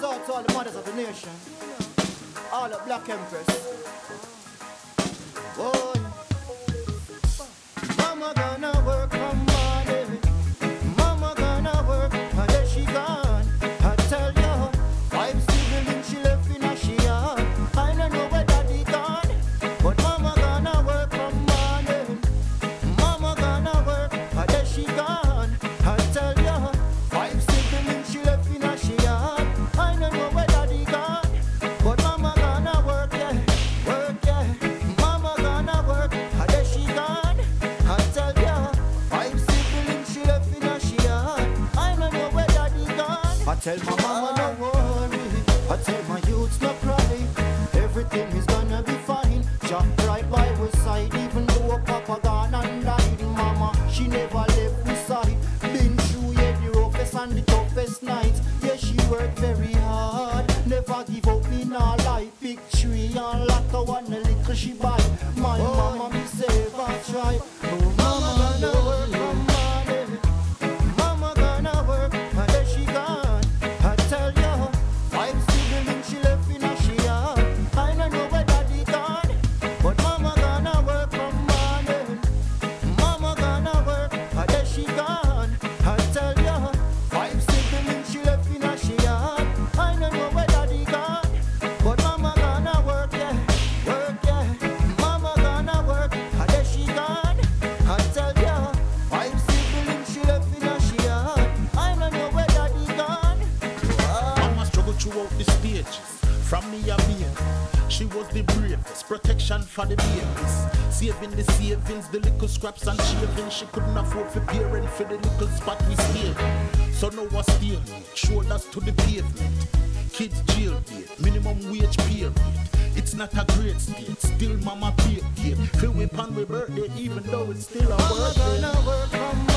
goes out to all the mothers of the nation, all the black empress. Oh, mama gonna work tell my mama no worry. I tell my youths no cry. Everything is gonna be fine. Jump right by her side, even though Papa gone and died. Mama, she never left me side. Been through yeah, the roughest and the toughest nights. Yeah, she worked very hard. Never give up me no lie. Big tree and lot of one a little she buy. My From me a baby, she was the bravest. Protection for the babies. Saving the savings, the little scraps and shavings. She couldn't afford for parent for the little spot we stayed. So now I stay shoulders to the pavement. Kids jail minimum wage period. It's not a great state, still mama pay. Feel we pan with birthday, even though it's still a birthday.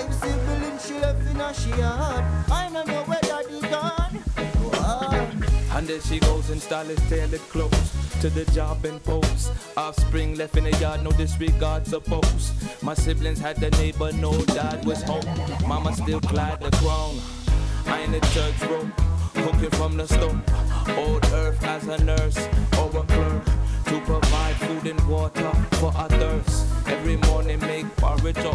Five siblings she left in a she yard. I don't know where daddy gone. Wow. And there she goes in stylish tailored clothes to the job and post. Offspring left in the yard, no disregard suppose. My siblings had the neighbor, no dad was home. Mama still glad the crown. I in the church room, cooking from the stove. Old earth as a nurse or a clerk to provide food and water for our thirst. Every morning make porridge or